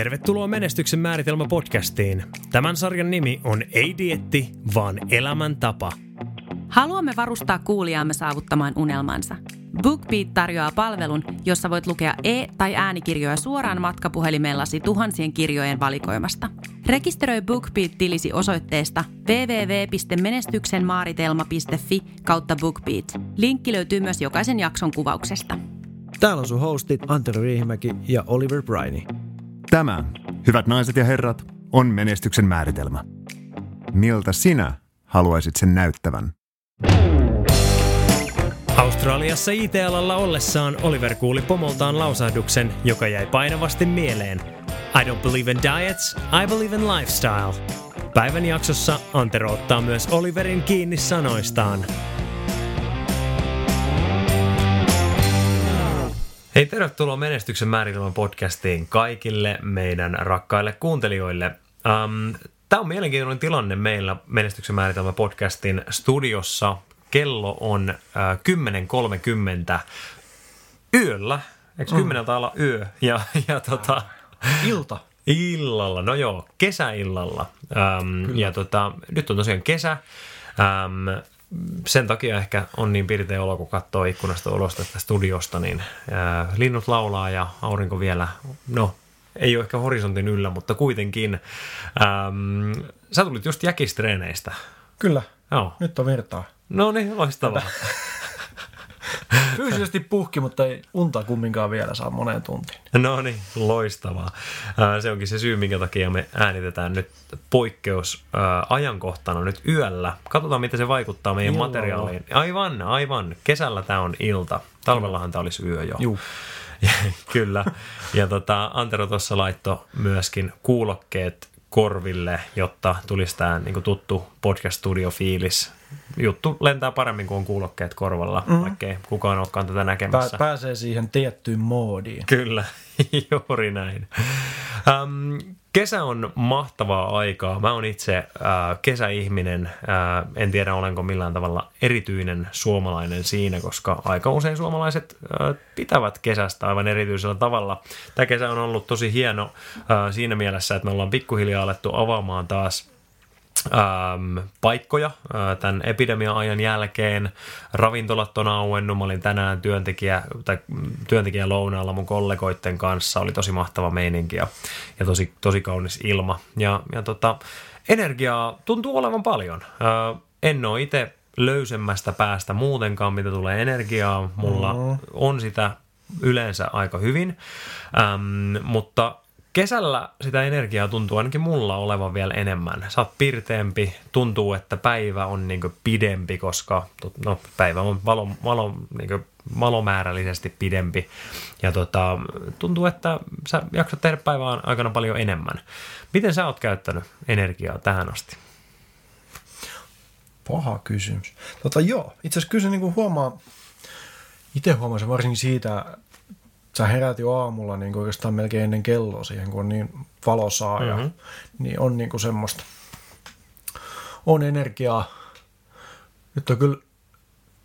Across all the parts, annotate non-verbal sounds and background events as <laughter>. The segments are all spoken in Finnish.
Tervetuloa Menestyksen määritelmä podcastiin. Tämän sarjan nimi on Ei dietti, vaan elämäntapa. Haluamme varustaa kuulijaamme saavuttamaan unelmansa. BookBeat tarjoaa palvelun, jossa voit lukea e- tai äänikirjoja suoraan matkapuhelimellasi tuhansien kirjojen valikoimasta. Rekisteröi BookBeat-tilisi osoitteesta www.menestyksenmaaritelma.fi kautta BookBeat. Linkki löytyy myös jokaisen jakson kuvauksesta. Täällä on sun hostit Antero Riihimäki ja Oliver Briney. Tämä, hyvät naiset ja herrat, on menestyksen määritelmä. Miltä sinä haluaisit sen näyttävän? Australiassa IT-alalla ollessaan Oliver kuuli pomoltaan lausahduksen, joka jäi painavasti mieleen. I don't believe in diets, I believe in lifestyle. Päivän jaksossa Antero ottaa myös Oliverin kiinni sanoistaan. Hei, tervetuloa Menestyksen määritelmän podcastiin kaikille meidän rakkaille kuuntelijoille. Um, Tämä on mielenkiintoinen tilanne meillä Menestyksen määritelmä podcastin studiossa. Kello on uh, 10.30 yöllä. Eikö kymmeneltä olla yö? Ja, ja tota, Ilta. illalla, no joo, kesäillalla. Um, ja tota, nyt on tosiaan kesä. Um, sen takia ehkä on niin pirteä olo, kun katsoo ikkunasta ulos tästä studiosta, niin ää, linnut laulaa ja aurinko vielä, no ei ole ehkä horisontin yllä, mutta kuitenkin. Ähm, sä tulit just jäkistreeneistä. Kyllä, Joo. nyt on virtaa. No niin, loistavaa. <laughs> Fyysisesti puhki, mutta ei unta kumminkaan vielä saa moneen tuntiin. No niin, loistavaa. Ää, Se onkin se syy, minkä takia me äänitetään nyt poikkeus ää, ajankohtana nyt yöllä. Katsotaan, miten se vaikuttaa meidän Illalla. materiaaliin. Aivan, aivan. Kesällä tämä on ilta. Talvellahan tämä olisi yö jo. Juu. <laughs> Kyllä. Ja tota, Antero tuossa laittoi myöskin kuulokkeet korville, jotta tulisi tämä niin tuttu podcast-studio-fiilis. Juttu lentää paremmin kuin on kuulokkeet korvalla, mm. vaikkei kukaan olekaan tätä näkemässä. Pää- pääsee siihen tiettyyn moodiin. Kyllä, <laughs> juuri näin. Ähm, kesä on mahtavaa aikaa. Mä oon itse äh, kesäihminen. Äh, en tiedä, olenko millään tavalla erityinen suomalainen siinä, koska aika usein suomalaiset äh, pitävät kesästä aivan erityisellä tavalla. Tämä kesä on ollut tosi hieno äh, siinä mielessä, että me ollaan pikkuhiljaa alettu avaamaan taas ähm, paikkoja äh, tämän epidemia-ajan jälkeen. Ravintolat on auennut. Mä olin tänään työntekijä, tai mm, työntekijä lounaalla mun kollegoiden kanssa. Oli tosi mahtava meininki ja, ja tosi, tosi kaunis ilma. Ja, ja tota, energiaa tuntuu olevan paljon. Äh, en ole itse löysemmästä päästä muutenkaan, mitä tulee energiaa. Mulla mm. on sitä yleensä aika hyvin, ähm, mutta kesällä sitä energiaa tuntuu ainakin mulla olevan vielä enemmän. Sä oot pirteempi, tuntuu, että päivä on niinku pidempi, koska no, päivä on valo, valo, niinku valomäärällisesti pidempi. Ja tota, tuntuu, että sä jaksat tehdä päivän aikana paljon enemmän. Miten sä oot käyttänyt energiaa tähän asti? Paha kysymys. Tota joo, itse asiassa kyllä se niinku huomaa, itse huomasin varsinkin siitä, sä herät jo aamulla niin oikeastaan melkein ennen kelloa siihen, kun on niin valosaa ja Mhm. niin on niinku semmoista, on energiaa. Nyt on kyllä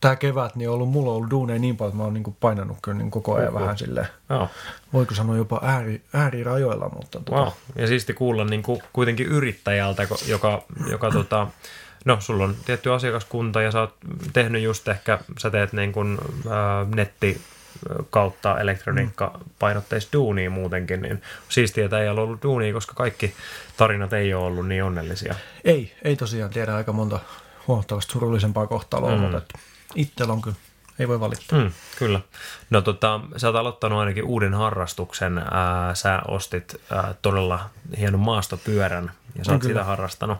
tämä kevät, niin on ollut, mulla on ollut duuneja niin paljon, että mä oon niinku painanut kyllä niin koko ajan Oho. vähän silleen, Joo. voiko sanoa jopa ääri, äärirajoilla, mutta tota, Wow. Ja siisti kuulla niin kuin kuitenkin yrittäjältä, joka, joka tota, no sulla on tietty asiakaskunta ja sä oot tehnyt just ehkä, sä teet niin kuin, ää, netti kautta elektroniikka-painotteista duunia muutenkin, niin siistiä, että ei ole ollut duunia, koska kaikki tarinat ei ole ollut niin onnellisia. Ei, ei tosiaan tiedä aika monta huomattavasti surullisempaa kohtaloa, mm. mutta itsellä on kyllä, ei voi valittaa. Mm, kyllä. No tota, sä oot aloittanut ainakin uuden harrastuksen. Ää, sä ostit ää, todella hienon maastopyörän ja sä On oot sitä harrastanut.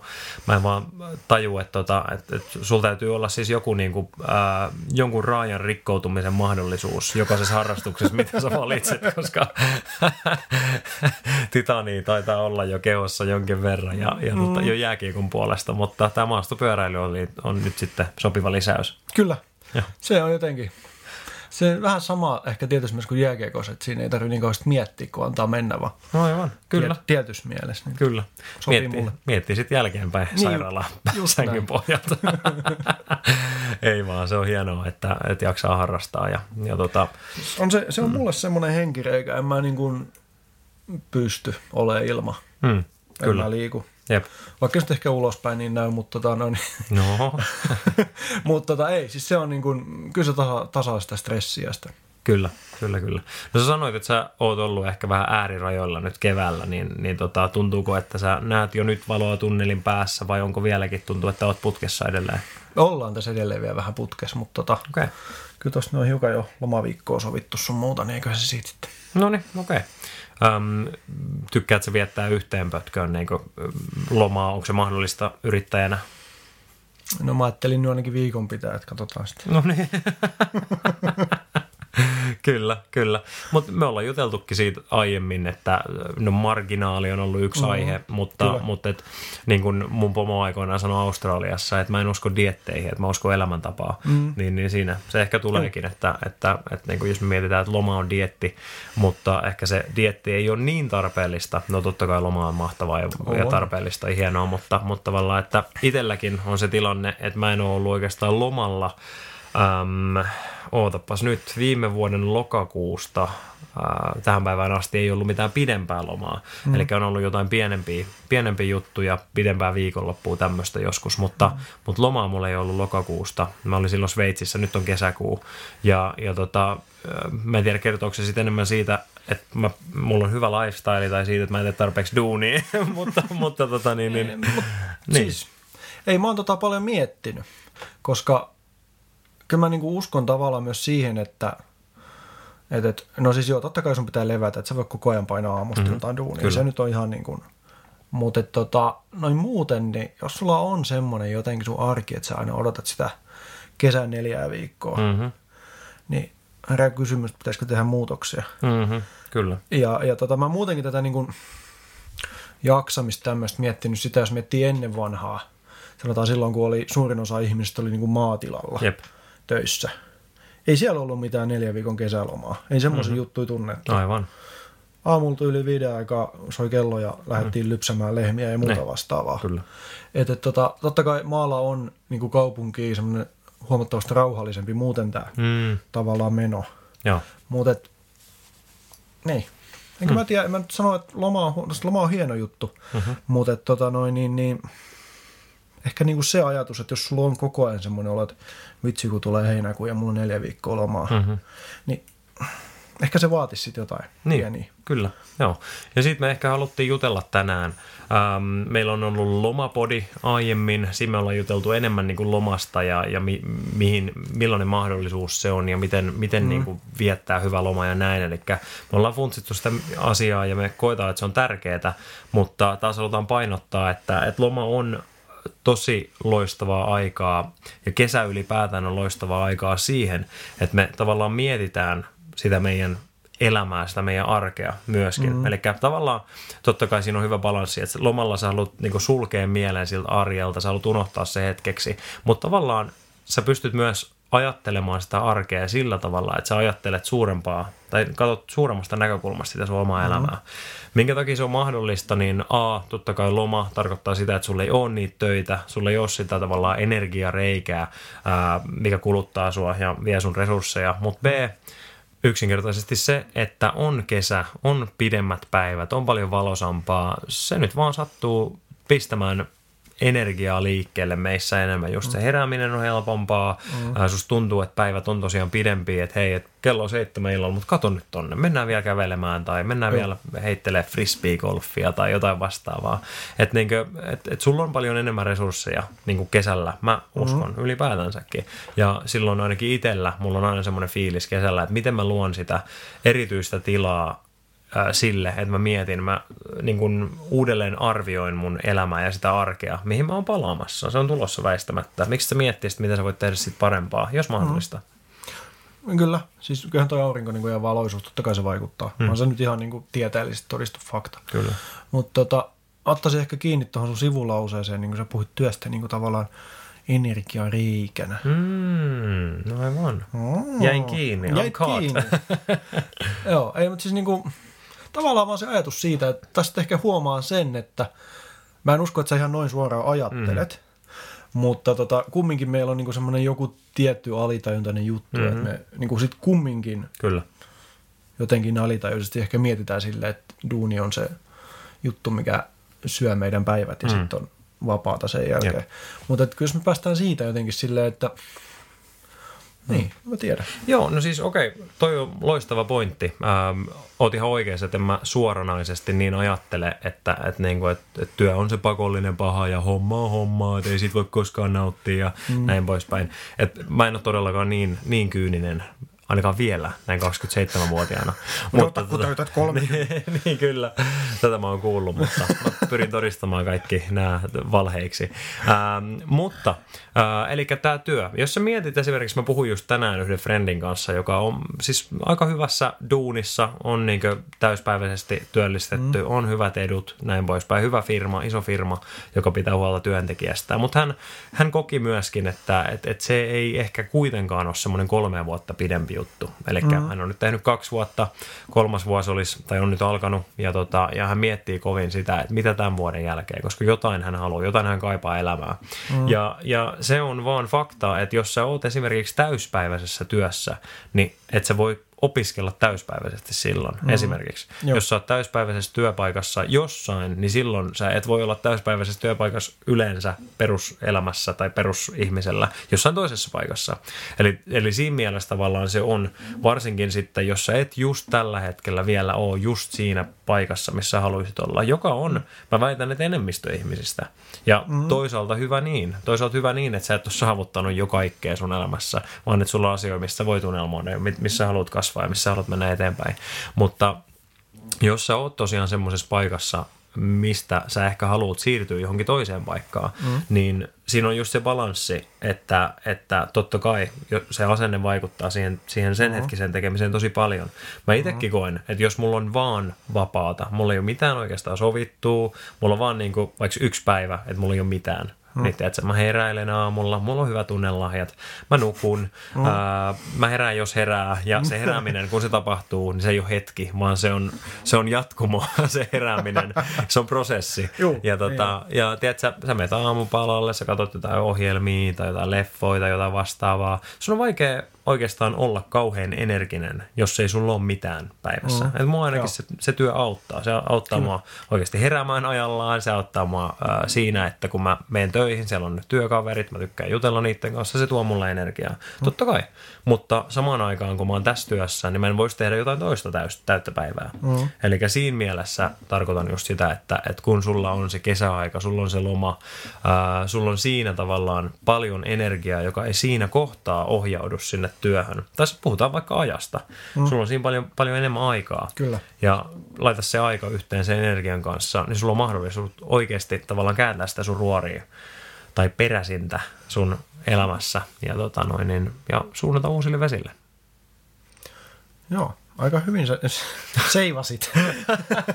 Mä en vaan taju, että, tota, että, että sulla täytyy olla siis joku niinku, ää, jonkun raajan rikkoutumisen mahdollisuus jokaisessa harrastuksessa, <laughs> mitä sä valitset, koska <laughs> titania taitaa olla jo kehossa jonkin verran ja, ja tota, jo jääkiekon puolesta, mutta tämä maastopyöräily oli, on nyt sitten sopiva lisäys. Kyllä, Joo. se on jotenkin, se on vähän sama ehkä tietysti myös kuin jääkiekossa, että siinä ei tarvitse niin kauheasti miettiä, kun antaa mennä vaan. No aivan, kyllä. Tiet, tietyssä mielessä. Niin. Kyllä. Sopii Miettii, mulle. miettii sitten jälkeenpäin niin, sairaalaan sängyn pohjalta. <laughs> Ei vaan, se on hienoa, että, että jaksaa harrastaa. Ja, ja tota, On se, se on mulle semmoinen henkireikä, en mä niin kuin, pysty olemaan ilma. Mm, Kyllä. kyllä. mä liiku. Jep. Vaikka nyt ehkä ulospäin niin näy, mutta tota, no, niin, <laughs> No, mutta tota, ei, siis se on niin kuin, kyllä se tasa, tasaa sitä stressiä sitä. kyllä, kyllä, kyllä. No sä sanoit, että sä oot ollut ehkä vähän äärirajoilla nyt keväällä, niin, niin tota, tuntuuko, että sä näet jo nyt valoa tunnelin päässä vai onko vieläkin tuntuu, että oot putkessa edelleen? Ollaan tässä edelleen vielä vähän putkessa, mutta tota. Okay. kyllä tuossa on hiukan jo lomaviikkoa sovittu sun muuta, niin eiköhän se siitä sitten. No niin, okei. Okay. Um, tykkäätkö viettää yhteen pötköön niin lomaa? Onko se mahdollista yrittäjänä? No mä ajattelin nyt ainakin viikon pitää, että katsotaan sitten. No niin. <laughs> kyllä, kyllä. Mutta me ollaan juteltukin siitä aiemmin, että no marginaali on ollut yksi mm, aihe, mutta, kyllä. mutta et, niin kuin mun pomo aikoinaan sanoi Australiassa, että mä en usko dietteihin, että mä uskon elämäntapaa, mm. niin, niin siinä se ehkä tuleekin, että, että, että niin kuin jos me mietitään, että loma on dietti, mutta ehkä se dietti ei ole niin tarpeellista. No totta kai loma on mahtavaa ja, ja tarpeellista ja hienoa, mutta, mutta tavallaan, että itselläkin on se tilanne, että mä en ole ollut oikeastaan lomalla Öm, ootapas nyt, viime vuoden lokakuusta ää, tähän päivään asti ei ollut mitään pidempää lomaa. Mm. Eli on ollut jotain pienempiä, pienempiä juttuja, pidempää viikonloppua tämmöistä joskus, mutta, mm. mutta lomaa mulla ei ollut lokakuusta. Mä olin silloin Sveitsissä, nyt on kesäkuu. Ja, ja tota, mä en tiedä kertooko se sitten enemmän siitä, että mä, mulla on hyvä lifestyle tai siitä, että mä en tee tarpeeksi duunia, <laughs> mutta, mutta tota niin, niin, niin. Siis, ei mä oon tota paljon miettinyt, koska kyllä mä niinku uskon tavallaan myös siihen, että et, et, no siis joo, totta kai sun pitää levätä, että sä voi koko ajan painaa aamusta mm-hmm. jotain duunia. Kyllä. Se nyt on ihan niin kuin, mutta tota, noin muuten, niin jos sulla on semmoinen jotenkin sun arki, että sä aina odotat sitä kesän neljää viikkoa, mm-hmm, niin herää kysymys, pitäisikö tehdä muutoksia. mm-hmm, kyllä. Ja, ja tota, mä muutenkin tätä niin kuin jaksamista tämmöistä miettinyt sitä, jos miettii ennen vanhaa. Sanotaan silloin, kun oli suurin osa ihmisistä oli niin kuin maatilalla Jep. Töissä. Ei siellä ollut mitään neljä viikon kesälomaa. Ei semmoisia mm-hmm. juttuja tunnettu. Aivan. Aamulla tuli viiden aikaa, soi kello ja lähdettiin mm. lypsämään lehmiä ja muuta Ne. vastaavaa. Kyllä. Et, et, tota, totta kai maalla on niin kuin kaupunki semmoinen huomattavasti rauhallisempi muuten tämä Mm, tavallaan meno. Mutta et, niin. Enkä mm. mä tiedä, mä nyt sano, että loma on, loma on hieno juttu, mm-hmm. mutta tota noin, niin, niin, ehkä niinku se ajatus, että jos sulla on koko ajan semmoinen olo, että vitsi kun tulee heinäkuu ja mulla on neljä viikkoa lomaa, Mm-hmm. niin ehkä se vaatisi sitten jotain Niin, pieniä. kyllä. Joo. Ja sitten me ehkä haluttiin jutella tänään. Ähm, meillä on ollut lomapodi aiemmin. Siinä me ollaan juteltu enemmän niin kuin lomasta ja, ja mi, mihin, millainen mahdollisuus se on ja miten, miten mm. niin kuin viettää hyvä loma ja näin. Eli me ollaan funtsittu sitä asiaa ja me koetaan, että se on tärkeää, mutta taas halutaan painottaa, että, että loma on tosi loistavaa aikaa ja kesä ylipäätään on loistavaa aikaa siihen, että me tavallaan mietitään sitä meidän elämää, sitä meidän arkea myöskin. Mm. Eli tavallaan totta kai siinä on hyvä balanssi, että lomalla sä haluat niin sulkea mieleen siltä arjelta, sä haluat unohtaa se hetkeksi, mutta tavallaan sä pystyt myös ajattelemaan sitä arkea sillä tavalla, että sä ajattelet suurempaa tai katsot suuremmasta näkökulmasta sitä sun omaa mm. elämää. Minkä takia se on mahdollista, niin A, totta kai loma tarkoittaa sitä, että sulla ei ole niitä töitä, sulla ei ole sitä tavallaan energiareikää, ää, mikä kuluttaa sua ja vie sun resursseja, mutta B, yksinkertaisesti se, että on kesä, on pidemmät päivät, on paljon valosampaa, se nyt vaan sattuu pistämään energiaa liikkeelle meissä enemmän. Just se herääminen on helpompaa, mm. susta tuntuu, että päivät on tosiaan pidempiä, että hei, et kello on seitsemän illalla, mutta kato nyt tonne, mennään vielä kävelemään tai mennään mm. vielä heittelee frisbee-golfia tai jotain vastaavaa. Että niinkö, et, et sulla on paljon enemmän resursseja niin kesällä, mä uskon mm. ylipäätänsäkin. Ja silloin ainakin itsellä, mulla on aina semmoinen fiilis kesällä, että miten mä luon sitä erityistä tilaa sille, että mä mietin, mä niin kun uudelleen arvioin mun elämää ja sitä arkea, mihin mä oon palaamassa. Se on tulossa väistämättä. Miksi sä miettisit, mitä sä voit tehdä sit parempaa, jos mahdollista? Mm. Kyllä, siis kyllähän toi aurinko niin ja valoisuus, totta kai se vaikuttaa. Mm. On se nyt ihan niin kuin tieteellisesti todistu fakta. Kyllä. Mutta tota, ottaisin ehkä kiinni tuohon sun sivulauseeseen, niin kuin sä puhuit työstä niin kuin tavallaan energia riikänä. Mm, no aivan. Mm. Jäin kiinni, caught. kiinni. <laughs> Joo, ei, mutta siis niin kuin, tavallaan vaan se ajatus siitä, että tästä ehkä huomaa sen, että mä en usko, että sä ihan noin suoraan ajattelet, mm. mutta tota, kumminkin meillä on niin semmoinen joku tietty alitajuntainen juttu, Mhm. mm-hmm. että me niin kuin sit kumminkin Kyllä. jotenkin alitajuisesti ehkä mietitään silleen, että duuni on se juttu, mikä syö meidän päivät ja mm. sitten on vapaata sen jälkeen. Jep. Mutta kyllä me päästään siitä jotenkin silleen, että niin, mä tiedän. Joo, no siis okei, okay, toi on loistava pointti. Ähm, oot ihan oikeassa, että en mä suoranaisesti niin ajattele, että, että, niin kuin, että, että työ on se pakollinen paha ja homma on hommaa, että ei siitä voi koskaan nauttia ja mm. näin poispäin. Et mä en ole todellakaan niin, niin kyyninen ainakaan vielä näin 27-vuotiaana. <laughs> mutta kun täytät kolme. niin, niin, kyllä, tätä mä oon kuullut, mutta mä pyrin todistamaan kaikki nämä valheiksi. Ähm, mutta, äh, eli tämä työ, jos sä mietit esimerkiksi, mä puhuin just tänään yhden friendin kanssa, joka on siis aika hyvässä duunissa, on niin täyspäiväisesti työllistetty, mm. on hyvät edut, näin poispäin, hyvä firma, iso firma, joka pitää huolta työntekijästä. Mutta hän, hän koki myöskin, että et, et se ei ehkä kuitenkaan ole semmoinen kolme vuotta pidempi juttu. Eli mm. hän on nyt tehnyt kaksi vuotta, kolmas vuosi olisi, tai on nyt alkanut, ja, tota, ja hän miettii kovin sitä, että mitä tämän vuoden jälkeen, koska jotain hän haluaa, jotain hän kaipaa elämää. Mm. Ja, ja se on vaan fakta, että jos sä oot esimerkiksi täyspäiväisessä työssä, niin et sä voi opiskella täyspäiväisesti silloin mm. esimerkiksi. Joo. Jos sä oot täyspäiväisessä työpaikassa jossain, niin silloin sä et voi olla täyspäiväisessä työpaikassa yleensä peruselämässä tai perusihmisellä jossain toisessa paikassa. Eli, eli siinä mielessä tavallaan se on, varsinkin sitten, jos sä et just tällä hetkellä vielä ole just siinä paikassa, missä haluaisit olla, joka on, mä väitän, että enemmistö ihmisistä. Ja mm. toisaalta hyvä niin. Toisaalta hyvä niin, että sä et ole saavuttanut jo kaikkea sun elämässä, vaan että sulla on asioita, missä voit unelmoida ja missä haluat kasvaa ja missä haluat mennä eteenpäin. Mutta jos sä oot tosiaan semmoisessa paikassa, mistä sä ehkä haluat siirtyä johonkin toiseen paikkaan, mm. niin siinä on just se balanssi, että, että totta kai se asenne vaikuttaa siihen, siihen sen mm. hetkisen tekemiseen tosi paljon. Mä itsekin mm. koen, että jos mulla on vaan vapaata, mulla ei ole mitään oikeastaan sovittua, mulla on vaan niin kuin, vaikka yksi päivä, että mulla ei ole mitään, Mm. Niin, että mä heräilen aamulla, mulla on hyvät tunnelahjat, mä nukun, mm. ää, mä herään jos herää, ja se <laughs> herääminen, kun se tapahtuu, niin se ei ole hetki, vaan se on, se on jatkumo, <laughs> se herääminen, se on prosessi. Juh, ja, tota, niin. ja tiedät, sä, sä menet aamupalalle, sä katsot jotain ohjelmia tai jotain leffoja tai jotain vastaavaa. Sun on vaikea oikeastaan olla kauhean energinen, jos ei sulla ole mitään päivässä. Mm. Et mua ainakin se, se työ auttaa. Se auttaa Kyllä. mua oikeasti heräämään ajallaan, se auttaa mua äh, siinä, että kun mä menen töihin, siellä on työkaverit, mä tykkään jutella niiden kanssa, se tuo mulle energiaa. Mm. Totta kai. Mutta samaan aikaan, kun mä oon tässä työssä, niin mä en voisi tehdä jotain toista täys, täyttä päivää. Mm. Eli siinä mielessä tarkoitan just sitä, että, että kun sulla on se kesäaika, sulla on se loma, äh, sulla on siinä tavallaan paljon energiaa, joka ei siinä kohtaa ohjaudu sinne työhön. Tässä puhutaan vaikka ajasta. Mm. Sulla on siinä paljon, paljon enemmän aikaa. Kyllä. Ja laita se aika yhteen sen energian kanssa, niin sulla on mahdollisuus oikeasti tavallaan kääntää sitä sun ruoria tai peräsintä sun elämässä ja, tota noin, niin, ja suunnata uusille vesille. Joo, aika hyvin sä <laughs> seivasit.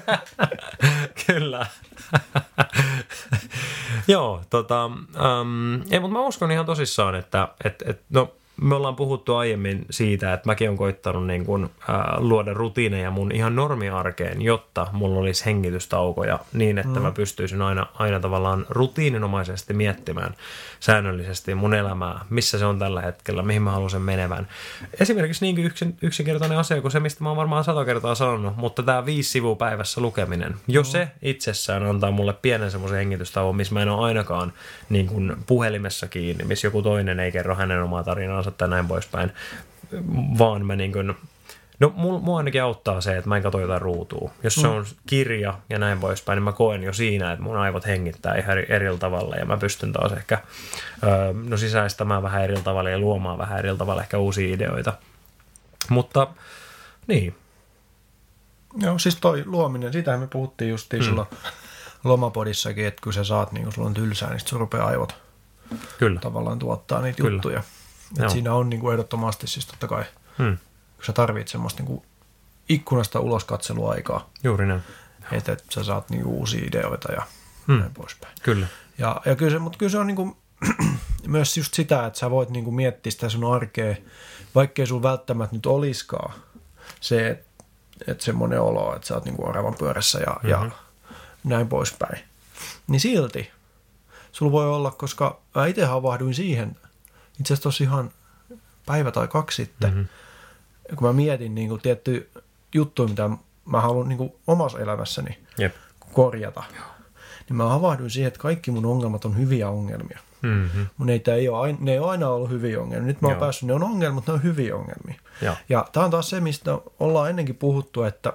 <laughs> Kyllä. <laughs> Joo, tota, um, ei, mutta mä uskon ihan tosissaan, että et, et, no, me ollaan puhuttu aiemmin siitä, että mäkin olen koittanut niin kuin, äh, luoda rutiineja mun ihan normiarkeen, jotta mulla olisi hengitystaukoja niin, että mm. mä pystyisin aina, aina tavallaan rutiininomaisesti miettimään säännöllisesti mun elämää, missä se on tällä hetkellä, mihin mä haluan sen menevän. Esimerkiksi niinkin yksin, yksinkertainen asia kuin se, mistä mä oon varmaan sata kertaa sanonut, mutta tämä viisi sivua päivässä lukeminen, jo mm. se itsessään antaa mulle pienen semmoisen hengitystauon, missä mä en ole ainakaan niin kuin puhelimessa kiinni, missä joku toinen ei kerro hänen omaa tarinaansa tai näin poispäin, vaan mä niin kuin No mua ainakin auttaa se, että mä en katso jotain ruutua. Jos se mm. on kirja ja näin poispäin, niin mä koen jo siinä, että mun aivot hengittää ihan eri, eri tavalla ja mä pystyn taas ehkä no sisäistämään vähän eri tavalla ja luomaan vähän eri tavalla ehkä uusia ideoita. Mutta niin. Joo, siis toi luominen, sitähän me puhuttiin just mm. silloin lomapodissakin, että kun sä saat, niin kun sulla on tylsää, niin sun rupeaa aivot Kyllä. tavallaan tuottaa niitä Kyllä. juttuja. Et siinä on niin kuin ehdottomasti siis totta kai hmm kun sä tarvit semmoista niin ikkunasta ulos katseluaikaa. Juuri näin. Että et sä saat niin uusia ideoita ja hmm. näin poispäin. Kyllä. Ja, ja kyllä se, mutta kyllä se on niin kuin, <clears throat> myös just sitä, että sä voit niin kuin miettiä sitä sun arkea, vaikkei sun välttämättä nyt oliskaan se, että et semmoinen olo, että sä oot niin kuin oravan pyörässä ja, mm-hmm. ja näin poispäin. Niin silti sulla voi olla, koska mä itse havahduin siihen, itse asiassa ihan päivä tai kaksi sitten, mm-hmm kun mä mietin niin kuin tietty juttuja, mitä mä haluan niin kuin omassa elämässäni Jep. korjata, niin mä havahduin siihen, että kaikki mun ongelmat on hyviä ongelmia. Mm-hmm. Mun ei, ei ole, aina, ne ei ole aina ollut hyviä ongelmia. Nyt mä oon Joo. päässyt, ne on ongelmia, mutta ne on hyviä ongelmia. Joo. Ja tämä on taas se, mistä ollaan ennenkin puhuttu, että,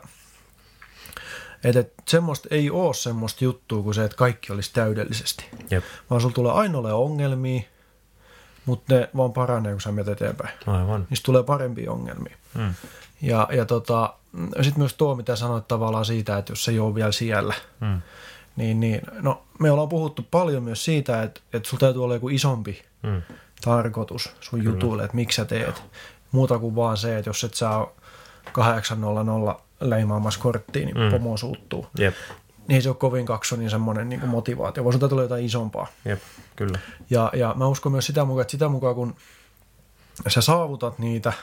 että, että semmoista ei ole semmoista juttua kuin se, että kaikki olisi täydellisesti. Jep. Vaan sulla tulee aina ole ongelmia, mutta ne vaan paranee, kun sä menet eteenpäin. Aivan. Niistä tulee parempia ongelmia. Mm. Ja, ja tota, sitten myös tuo, mitä sanoit tavallaan siitä, että jos se ei ole vielä siellä, Mm. niin, niin no, me ollaan puhuttu paljon myös siitä, että, että sulla täytyy olla joku isompi Mm. tarkoitus sun Kyllä. jutuille, että miksi sä teet. Muuta kuin vaan se, että jos et ole 800 leimaamassa korttiin, niin mm. pomo suuttuu. Jep. Niin ei se ole kovin kaksonin semmoinen niin motivaatio, vaan sun täytyy olla jotain isompaa. Jep. Kyllä. Ja, ja mä uskon myös sitä mukaan, että sitä mukaan kun sä saavutat niitä,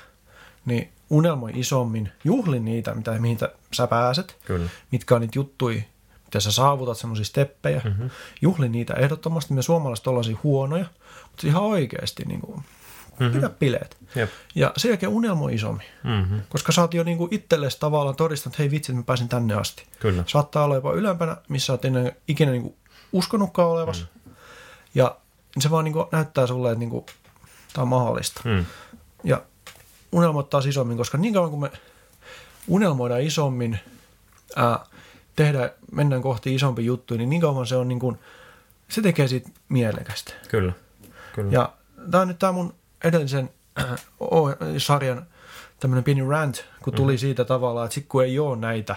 niin unelmoi isommin, juhli niitä, mitä, mihin sä pääset, Kyllä. mitkä on niitä juttuja, mitä sä saavutat, semmoisia steppejä. Mhm. Mm-hmm. Juhli niitä ehdottomasti. Me suomalaiset ollaan huonoja, mutta ihan oikeasti niin kuin, mm-hmm. pidä bileet. Jep. Ja sen jälkeen unelmoi isommin. Mm-hmm. Koska sä oot jo niin kuin itsellesi tavallaan todistanut, että hei vitsi, että mä pääsin tänne asti. Kyllä. Saattaa olla jopa ylempänä, missä sä oot ennen ikinä niin kuin uskonutkaan olevas. Mm. Ja se vaan niin kuin näyttää sulle, että niin kuin, tämä on mahdollista. Mm. Ja unelmoit taas isommin, koska niin kauan kun me unelmoidaan isommin, ää, tehdään, mennään kohti isompi juttu, niin niin kauan se on niin kuin, se tekee siitä mielekästä. Kyllä. Kyllä. Ja tämä on nyt tämä mun edellisen <clears throat> oh- sarjan tämmöinen pieni rant, kun tuli mm. siitä tavallaan, että sit kun ei ole näitä,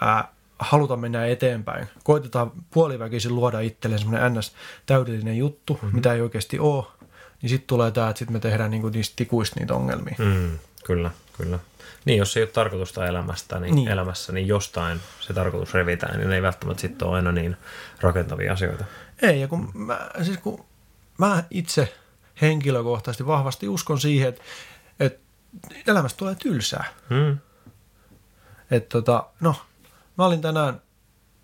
ää, haluta mennä eteenpäin, koitetaan puoliväkisin luoda itselleen semmoinen ns. täydellinen juttu, mm-hmm. mitä ei oikeasti ole, niin sitten tulee tämä, että sitten me tehdään niinku niistä tikuista niitä ongelmia. Mm. Kyllä, kyllä. Niin, jos ei ole tarkoitusta elämästä, niin, Niin. niin. elämässä, niin jostain se tarkoitus revitään, niin ne ei välttämättä sitten ole aina niin rakentavia asioita. Ei, ja kun mä, siis kun mä itse henkilökohtaisesti vahvasti uskon siihen, että, että elämästä tulee tylsää. Mm. Että tota, no, mä olin tänään,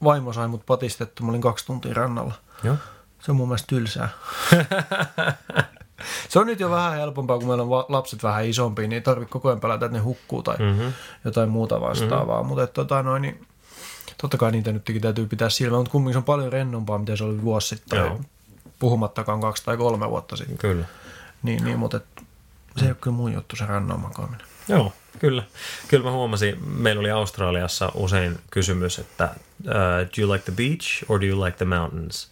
vaimo sai mut patistettu, mä olin kaksi tuntia rannalla. Joo. Se on mun mielestä tylsää. <laughs> se on nyt jo vähän helpompaa, kun meillä on va- lapset vähän isompia, niin ei tarvitse koko ajan pelätä, että ne hukkuu tai Mm-hmm. jotain muuta vastaavaa. Mm-hmm. Mutta tota, noin, niin, totta kai niitä nytkin täytyy pitää silmää, mutta kumminkin se on paljon rennompaa, mitä se oli vuosi sitten, tai puhumattakaan kaksi tai kolme vuotta sitten. Kyllä. Niin, niin mutta et, se ei ole kyllä mun juttu, se rannan makaaminen. Joo, kyllä. Kyllä mä huomasin, meillä oli Australiassa usein kysymys, että uh, do you like the beach or do you like the mountains?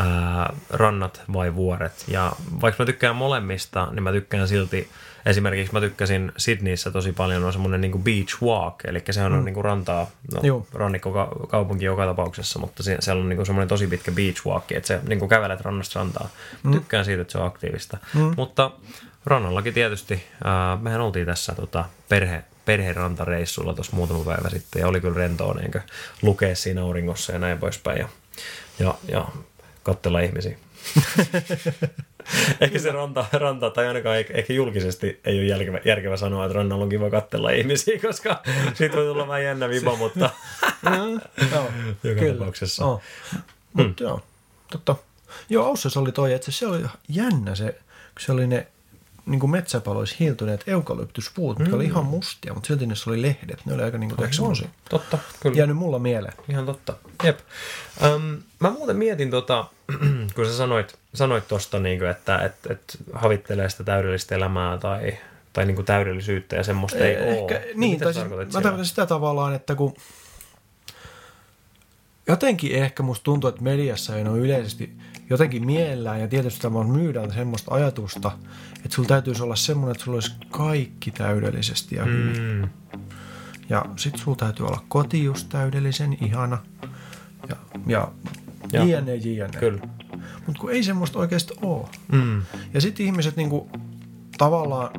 Uh, rannat vai vuoret? Ja vaikka mä tykkään molemmista, niin mä tykkään silti, esimerkiksi mä tykkäsin Sydneyssä tosi paljon, on semmoinen niin beach walk, eli sehän on mm. niin rantaa, no, Joo. rannikkokaupunki joka tapauksessa, mutta se, siellä on niin semmoinen tosi pitkä beach walk, että se niin kävelet rannasta rantaa. Mm. Tykkään siitä, että se on aktiivista. Mm. Mutta rannallakin tietysti, ää, mehän oltiin tässä tota, perhe, perherantareissulla tuossa muutama päivä sitten, ja oli kyllä rentoa niin lukea siinä auringossa ja näin poispäin, ja, ja, ja katsella ihmisiä. <laughs> ehkä se ranta, ranta, tai ainakaan ehkä, ehkä julkisesti ei ole järkevä, järkevä sanoa, että rannalla on kiva katsella ihmisiä, <laughs> koska siitä voi tulla vähän jännä viba, mutta <laughs> joka kyllä. tapauksessa. Oh. Mutta joo, totta. Joo, Aussassa oli toi, että se oli jännä se, kun se oli ne niin kuin metsäpaloissa hiiltyneet eukalyptuspuut, mm. oli ihan mustia, mutta silti niissä oli lehdet. Ne oli aika niin kuin, semmoisia. Totta, kyllä. Jäänyt mulla mieleen. Ihan totta. Jep. Öm, mä muuten mietin, tota, <clears throat> kun sä sanoit, sanoit tuosta, niin että et, et havittelee sitä täydellistä elämää tai, tai niin täydellisyyttä ja semmoista ei Ehkä, ole. niin, Mitä tai siis, mä tarkoitan sitä tavallaan, että kun jotenkin ehkä musta tuntuu, että mediassa ei ole yleisesti jotenkin mielellään ja tietysti tämä myydään semmoista ajatusta, että sulla täytyisi olla semmoinen, että sulla olisi kaikki täydellisesti ja hyvin. Mm, Ja sit sulla täytyy olla koti just täydellisen ihana ja, ja, Ja. jne, jne. kyllä. Mutta kun ei semmoista oikeasti ole. Mm, Ja sitten ihmiset niinku, tavallaan,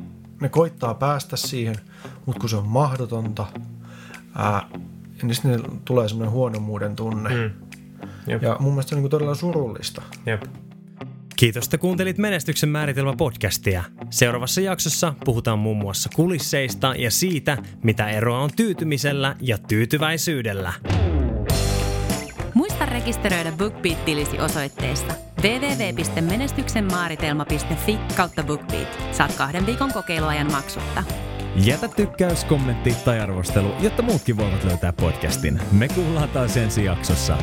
ne koittaa päästä siihen, mutta kun se on mahdotonta, ää, niin sitten tulee semmoinen huonommuuden tunne. mm, jep, Ja mun mielestä se on niinku todella surullista. jep. Kiitos, että kuuntelit Menestyksen määritelmä podcastia. Seuraavassa jaksossa puhutaan muun muassa kulisseista ja siitä, mitä eroa on tyytymisellä ja tyytyväisyydellä. Muista rekisteröidä BookBeat-tilisi osoitteessa www.menestyksenmaaritelma.fi kautta BookBeat. Saat kahden viikon kokeiluajan maksutta. Jätä tykkäys, kommentti tai arvostelu, jotta muutkin voivat löytää podcastin. Me kuullaan taas ensi jaksossa.